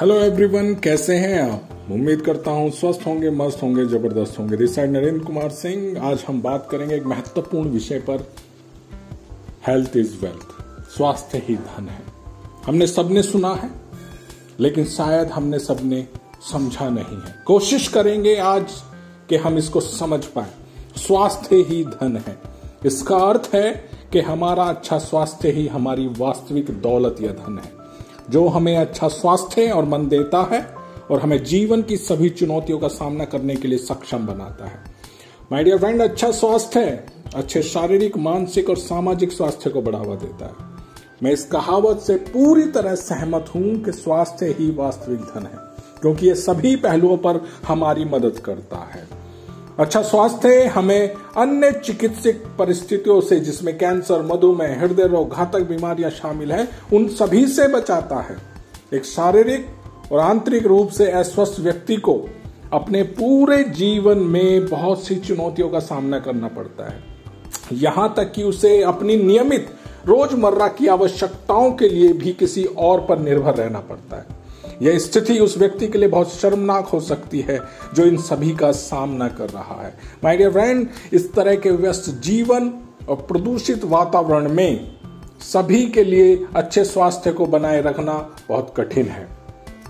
Hello everyone कैसे हैं आप? उम्मीद करता हूँ स्वस्थ होंगे, मस्त होंगे, ज़बरदस्त होंगे। दिस साइड नरेंद्र कुमार सिंह, आज हम बात करेंगे एक महत्वपूर्ण विषय पर। हेल्थ इज़ वेल्थ स्वास्थ्य ही धन है। हमने सबने सुना है, लेकिन शायद हमने सबने समझा नहीं है। कोशिश करेंगे आज कि हम इसको समझ पाए। स्वास्थ्य ही धन है। इसका अर्थ है कि हमारा अच्छा स्वास्थ्य ही हमारी वास्तविक दौलत या धन है। जो हमें अच्छा स्वास्थ्य और मन देता है और हमें जीवन की सभी चुनौतियों का सामना करने के लिए सक्षम बनाता है। माय डियर फ्रेंड अच्छा स्वास्थ्य अच्छे शारीरिक, मानसिक और सामाजिक स्वास्थ्य को बढ़ावा देता है। मैं इस कहावत से पूरी तरह सहमत हूँ कि स्वास्थ्य ही वास्तविक धन है, क्योंकि ये सभी पहलुओं पर हमारी मदद करता है। अच्छा स्वास्थ्य हमें अन्य चिकित्सिक परिस्थितियों से, जिसमें कैंसर, मधुमेह, हृदय रोग, घातक बीमारियाँ शामिल हैं, उन सभी से बचाता है। एक शारीरिक और आंतरिक रूप से अस्वस्थ व्यक्ति को अपने पूरे जीवन में बहुत सी चुनौतियों का सामना करना पड़ता है। यहाँ तक कि उसे अपनी नियमित रोज़मर्रा की आवश्यकताओं के लिए भी किसी और पर निर्भर रहना पड़ता है। यह स्थिति उस व्यक्ति के लिए बहुत शर्मनाक हो सकती है, जो इन सभी का सामना कर रहा है। माय डियर फ्रेंड इस तरह के व्यस्त जीवन और प्रदूषित वातावरण में सभी के लिए अच्छे स्वास्थ्य को बनाए रखना बहुत कठिन है।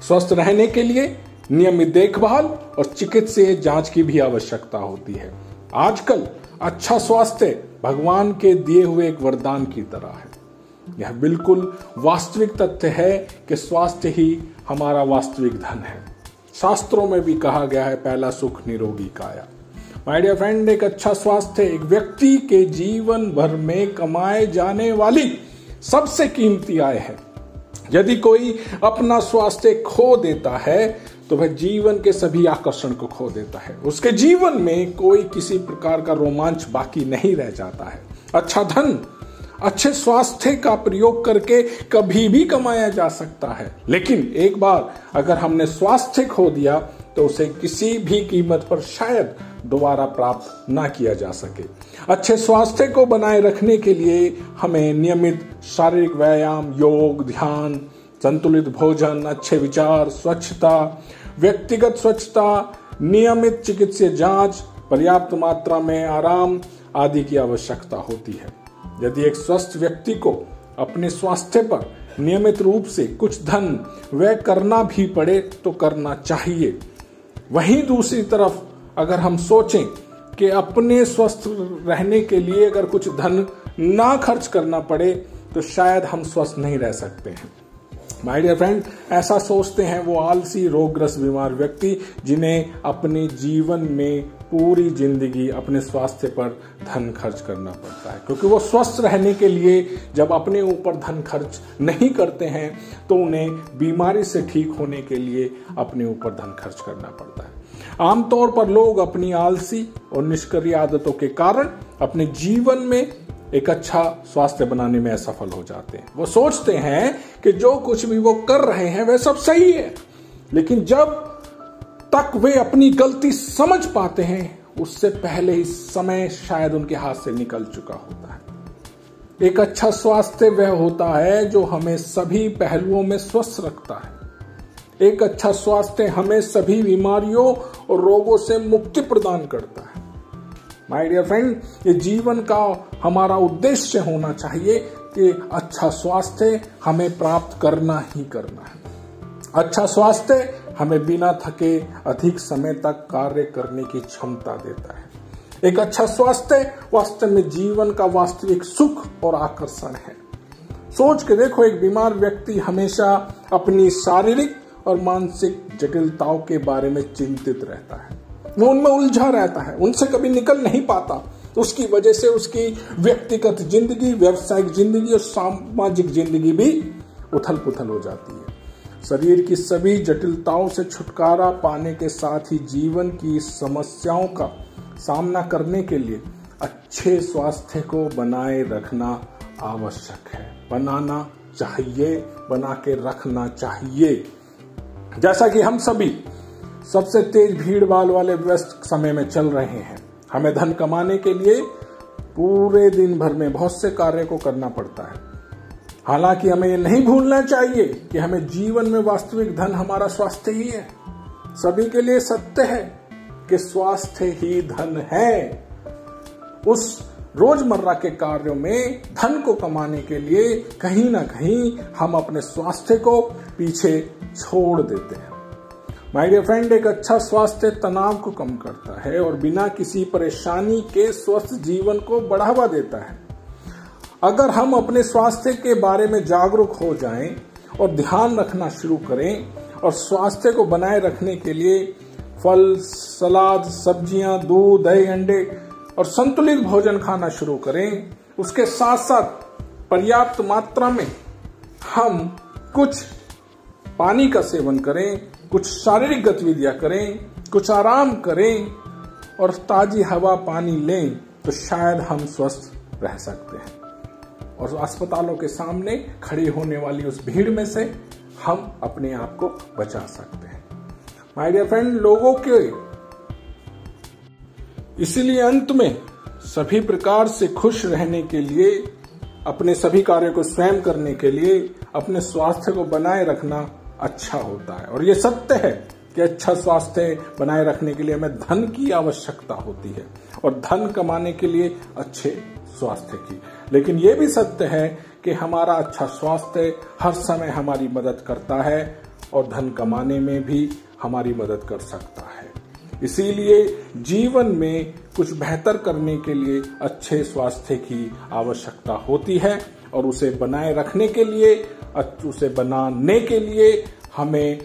स्वस्थ रहने के लिए नियमित देखभाल और चिकित्सीय जाँच की भी आवश्यकता होती है। आजकल अच्छा स्वास्थ्य भगवान के दिए हुए एक वरदान की तरह है। यह बिल्कुल वास्तविक तथ्य है कि स्वास्थ्य ही हमारा वास्तविक धन है। शास्त्रों में भी कहा गया है, पहला सुख निरोगी काया। माय डियर फ्रेंड एक अच्छा स्वास्थ्य एक व्यक्ति के जीवन भर में कमाए जाने वाली सबसे कीमती आय है। यदि कोई अपना स्वास्थ्य खो देता है तो वह जीवन के सभी आकर्षण को खो देता है। उसके जीवन में कोई किसी प्रकार का रोमांच बाकी नहीं रह जाता है। अच्छा धन अच्छे स्वास्थ्य का प्रयोग करके कभी भी कमाया जा सकता है। लेकिन एक बार अगर हमने स्वास्थ्य खो दिया तो उसे किसी भी कीमत पर शायद दोबारा प्राप्त ना किया जा सके। अच्छे स्वास्थ्य को बनाए रखने के लिए हमें नियमित शारीरिक व्यायाम, योग, ध्यान, संतुलित भोजन, अच्छे विचार, स्वच्छता, व्यक्तिगत स्वच्छता, नियमित चिकित्सीय जाँच, पर्याप्त मात्रा में आराम आदि की आवश्यकता होती है। यदि एक स्वस्थ व्यक्ति को अपने स्वास्थ्य पर नियमित रूप से कुछ धन व्यय करना भी पड़े तो करना चाहिए। वहीं दूसरी तरफ़ अगर हम सोचें कि अपने स्वस्थ रहने के लिए अगर कुछ धन ना खर्च करना पड़े तो शायद हम स्वस्थ नहीं रह सकते हैं। माय डियर फ्रेंड ऐसा सोचते हैं वो आलसी, रोगग्रस्त, बीमार व्यक्ति जिन्हें अपने जीवन में पूरी ज़िंदगी अपने स्वास्थ्य पर धन खर्च करना पड़ता है। क्योंकि वो स्वस्थ रहने के लिए जब अपने ऊपर धन खर्च नहीं करते हैं तो उन्हें बीमारी से ठीक होने के लिए अपने ऊपर धन खर्च करना पड़ता है। आमतौर पर लोग अपनी आलसी और निष्क्रिय आदतों के कारण अपने जीवन में एक अच्छा स्वास्थ्य बनाने में असफल हो जाते हैं। वो सोचते हैं कि जो कुछ भी वो कर रहे हैं, वह सब सही है। लेकिन जब तक वे अपनी गलती समझ पाते हैं, उससे पहले ही समय शायद उनके हाथ से निकल चुका होता है। एक अच्छा स्वास्थ्य वह होता है जो हमें सभी पहलुओं में स्वस्थ रखता है। एक अच्छा स्वास्थ्य हमें सभी बीमारियों और रोगों से मुक्ति प्रदान करता है। माय डियर फ्रेंड ये जीवन का हमारा उद्देश्य होना चाहिए कि अच्छा स्वास्थ्य हमें प्राप्त करना ही करना है। अच्छा स्वास्थ्य हमें बिना थके अधिक समय तक कार्य करने की क्षमता देता है। एक अच्छा स्वास्थ्य वास्तव में जीवन का वास्तविक सुख और आकर्षण है। सोच के देखो, एक बीमार व्यक्ति हमेशा अपनी शारीरिक और मानसिक जटिलताओं के बारे में चिंतित रहता है। वो उनमें उलझा रहता है, उनसे कभी निकल नहीं पाता। उसकी वजह से उसकी व्यक्तिगत ज़िंदगी, व्यवसायिक ज़िंदगी और सामाजिक ज़िंदगी भी उथल पुथल हो जाती है। शरीर की सभी जटिलताओं से छुटकारा पाने के साथ ही जीवन की समस्याओं का सामना करने के लिए अच्छे स्वास्थ्य को बनाए रखना आवश्यक है। बनाना चाहिए, बना के रखना चाहिए। जैसा कि हम सभी सबसे तेज भीड़ भाड़ वाले व्यस्त समय में चल रहे हैं। हमें धन कमाने के लिए पूरे दिन भर में बहुत से कार्य को करना पड़ता है। हालाँकि हमें यह नहीं भूलना चाहिए कि हमें जीवन में वास्तविक धन हमारा स्वास्थ्य ही है। सभी के लिए सत्य है कि स्वास्थ्य ही धन है। उस रोज़मर्रा के कार्यों में धन को कमाने के लिए कहीं ना कहीं हम अपने स्वास्थ्य को पीछे छोड़ देते हैं। माय डियर फ्रेंड एक अच्छा स्वास्थ्य तनाव को कम करता है और बिना किसी परेशानी के स्वस्थ जीवन को बढ़ावा देता है। अगर हम अपने स्वास्थ्य के बारे में जागरूक हो जाएँ और ध्यान रखना शुरू करें और स्वास्थ्य को बनाए रखने के लिए फल, सलाद, सब्ज़ियाँ, दूध, दही, अंडे और संतुलित भोजन खाना शुरू करें, उसके साथ साथ पर्याप्त मात्रा में हम कुछ पानी का सेवन करें, कुछ शारीरिक गतिविधियाँ करें, कुछ आराम करें और ताजी हवा पानी लें तो शायद हम स्वस्थ रह सकते हैं। और अस्पतालों के सामने खड़ी होने वाली उस भीड़ में से हम अपने आप को बचा सकते हैं। माय डियर फ्रेंड लोगों के इसीलिए अंत में सभी प्रकार से खुश रहने के लिए, अपने सभी कार्यों को स्वयं करने के लिए, अपने स्वास्थ्य को बनाए रखना अच्छा होता है। और ये सत्य है कि अच्छा स्वास्थ्य बनाए रखने के लिए हमें धन की आवश्यकता होती है और धन कमाने के लिए अच्छे स्वास्थ्य की। लेकिन ये भी सत्य है कि हमारा अच्छा स्वास्थ्य हर समय हमारी मदद करता है और धन कमाने में भी हमारी मदद कर सकता है। इसीलिए जीवन में कुछ बेहतर करने के लिए अच्छे स्वास्थ्य की आवश्यकता होती है और उसे बनाए रखने के लिए उसे बनाने के लिए हमें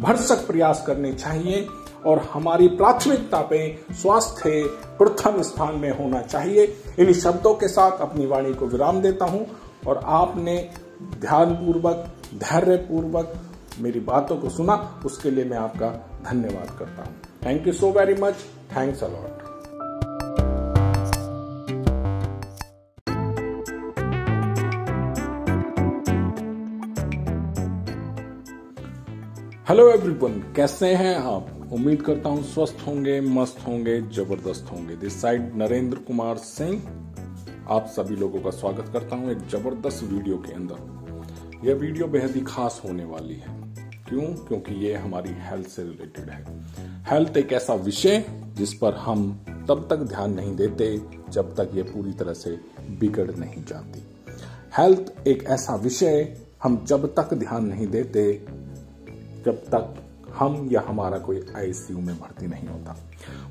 भरसक प्रयास करने चाहिए और हमारी प्राथमिकता पे स्वास्थ्य प्रथम स्थान में होना चाहिए। इन शब्दों के साथ अपनी वाणी को विराम देता हूँ और आपने ध्यान पूर्वक धैर्य मेरी बातों को सुना, उसके लिए मैं आपका धन्यवाद करता हूँ। Thank you so very much thanks a lot hello everyone कैसे हैं आप? उम्मीद करता हूँ स्वस्थ होंगे, मस्त होंगे, ज़बरदस्त होंगे। दिस साइड नरेंद्र कुमार सिंह, आप सभी लोगों का स्वागत करता हूँ एक ज़बरदस्त वीडियो के अंदर। यह वीडियो बेहद ही खास होने वाली है। क्यों? क्योंकि ये हमारी हेल्थ से रिलेटेड है। हेल्थ एक ऐसा विषय जिस पर हम तब तक ध्यान नहीं देते जब तक ये पूरी तरह से बिगड़ नहीं जाती। हेल्थ एक ऐसा विषय हम जब तक ध्यान नहीं देते जब तक हम या हमारा कोई आईसीयू में भर्ती नहीं होता।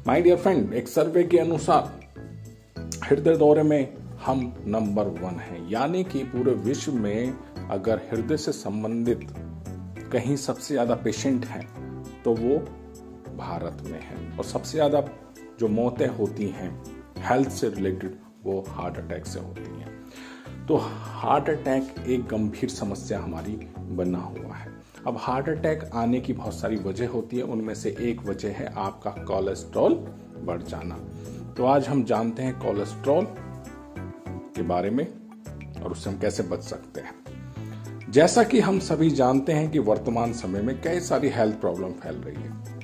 माय डियर फ्रेंड एक सर्वे के अनुसार, हृदय दौरे में हम नंबर वन हैं। यानी कि पूरे विश्व में अगर हृदय से संबंधित कहीं सबसे ज़्यादा पेशेंट हैं तो वो भारत में है। और सबसे ज़्यादा जो मौतें होती हैं हेल्थ से रिलेटेड वो हार्ट अटैक से होती हैं। तो हार्ट अटैक एक गंभीर समस्या हमारी बना हुआ है। अब हार्ट अटैक आने की बहुत सारी वजह होती है, उनमें से एक वजह है आपका कोलेस्ट्रॉल बढ़ जाना। तो आज हम जानते हैं कोलेस्ट्रॉल के बारे में और उससे हम कैसे बच सकते हैं। जैसा कि हम सभी जानते हैं कि वर्तमान समय में कई सारी हेल्थ प्रॉब्लम फैल रही है।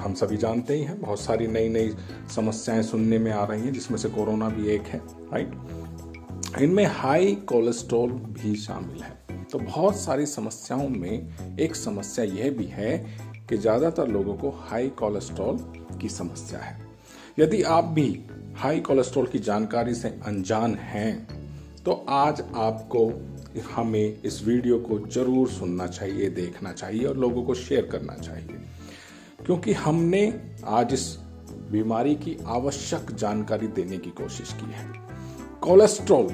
हम सभी जानते ही हैं, बहुत सारी नई नई समस्याएँ सुनने में आ रही हैं, जिसमें से कोरोना भी एक है राइट इनमें हाई कोलेस्ट्रॉल भी शामिल है। तो बहुत सारी समस्याओं में एक समस्या यह भी है कि ज़्यादातर लोगों को हाई कोलेस्ट्रॉल की समस्या है। यदि आप भी हाई कोलेस्ट्रॉल की जानकारी से अनजान हैं तो आज आपको हमें इस वीडियो को ज़रूर सुनना चाहिए, देखना चाहिए और लोगों को शेयर करना चाहिए। क्योंकि हमने आज इस बीमारी की आवश्यक जानकारी देने की कोशिश की है। कोलेस्ट्रॉल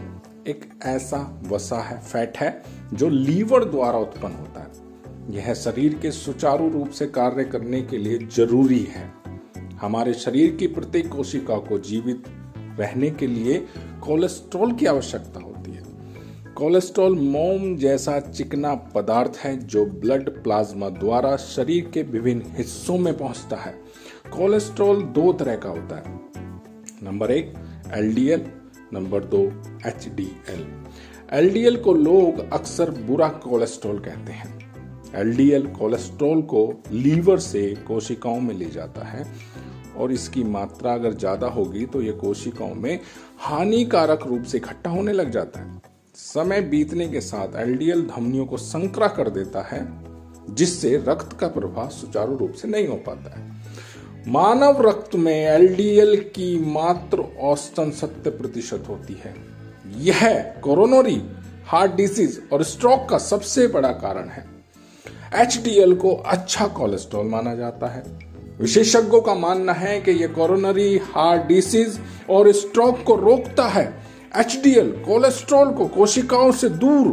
एक ऐसा वसा है फैट है, जो लीवर द्वारा उत्पन्न होता है। यह शरीर के सुचारू रूप से कार्य करने के लिए ज़रूरी है। हमारे शरीर की प्रत्येक कोशिका को जीवित रहने के लिए कोलेस्ट्रॉल की आवश्यकता होती है। कोलेस्ट्रॉल मोम जैसा चिकना पदार्थ है, जो ब्लड प्लाज्मा द्वारा शरीर के विभिन्न हिस्सों में पहुँचता है। कोलेस्ट्रॉल दो तरह का होता है। नंबर एक, एलडीएल नंबर दो एच एलडीएल को लोग अक्सर बुरा कोलेस्ट्रॉल कहते हैं। एलडीएल कोलेस्ट्रॉल को लीवर से कोशिकाओं में ले जाता है और इसकी मात्रा अगर ज़्यादा होगी तो यह कोशिकाओं में हानिकारक रूप से इकट्ठा होने लग जाता है। समय बीतने के साथ एलडीएल धमनियों को संकरा कर देता है, जिससे रक्त का प्रवाह सुचारू रूप से नहीं हो पाता है। मानव रक्त में एलडीएल की मात्र औसतन सत्तर प्रतिशत होती है। यह कोरोनरी, हार्ट डिसीज और स्ट्रोक का सबसे बड़ा कारण है। एचडीएल को अच्छा कोलेस्ट्रॉल माना जाता है। विशेषज्ञों का मानना है कि यह कोरोनरी, हार्ट डिसीज और स्ट्रोक को रोकता है। एचडीएल कोलेस्ट्रॉल को कोशिकाओं से दूर,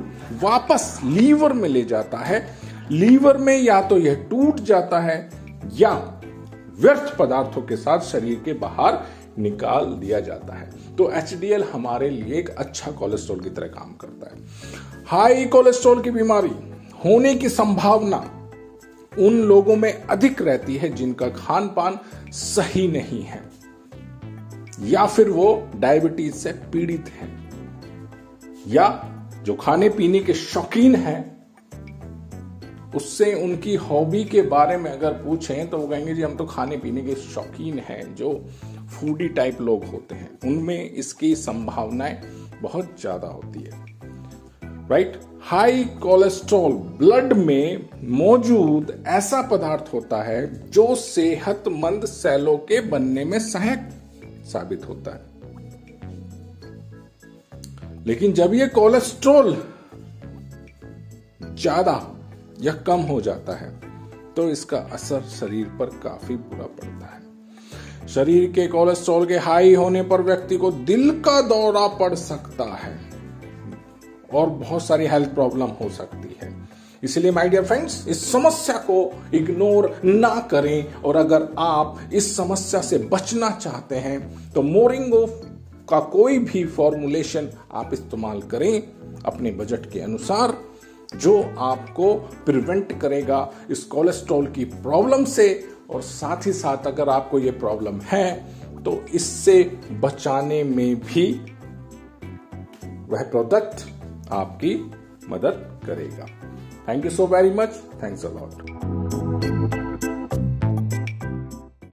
वापस लीवर में ले जाता है। लीवर में या तो यह टूट जाता है या व्यर्थ पदार्थों के साथ शरीर के बाहर निकाल दिया जाता है। तो एच हमारे लिए एक अच्छा कोलेस्ट्रॉल की तरह काम करता है। हाई कोलेस्ट्रॉल की बीमारी होने की संभावना उन लोगों में अधिक रहती है जिनका खान पान सही नहीं है। या फिर वो डायबिटीज़ से पीड़ित हैं। या जो खाने पीने के शौकीन हैं उससे उनकी हॉबी के बारे में अगर पूछें तो वो कहेंगे, जी, हम तो खाने पीने के शौकीन हैं, जो फूडी टाइप लोग होते हैं। उनमें इसकी संभावनाएँ बहुत ज़्यादा होती है। राइट हाई कोलेस्ट्रॉल ब्लड में मौजूद ऐसा पदार्थ होता है जो सेहतमंद सेलों के बनने में सहायक साबित होता है। लेकिन जब ये कोलेस्ट्रॉल ज़्यादा या कम हो जाता है तो इसका असर शरीर पर काफ़ी बुरा पड़ता है। शरीर के कोलेस्ट्रॉल के हाई होने पर व्यक्ति को दिल का दौरा पड़ सकता है और बहुत सारी हेल्थ प्रॉब्लम हो सकती है। इसलिए माय डियर फ्रेंड्स इस समस्या को इग्नोर ना करें और अगर आप इस समस्या से बचना चाहते हैं तो मोरिंगो का कोई भी फॉर्मुलेशन आप इस्तेमाल करें अपने बजट के अनुसार। जो आपको प्रिवेंट करेगा इस कोलेस्ट्रॉल की प्रॉब्लम से, और साथ ही साथ अगर आपको ये प्रॉब्लम है तो इससे बचाने में भी वह प्रोडक्ट आपकी मदद करेगा। Thank you so very much thanks a lot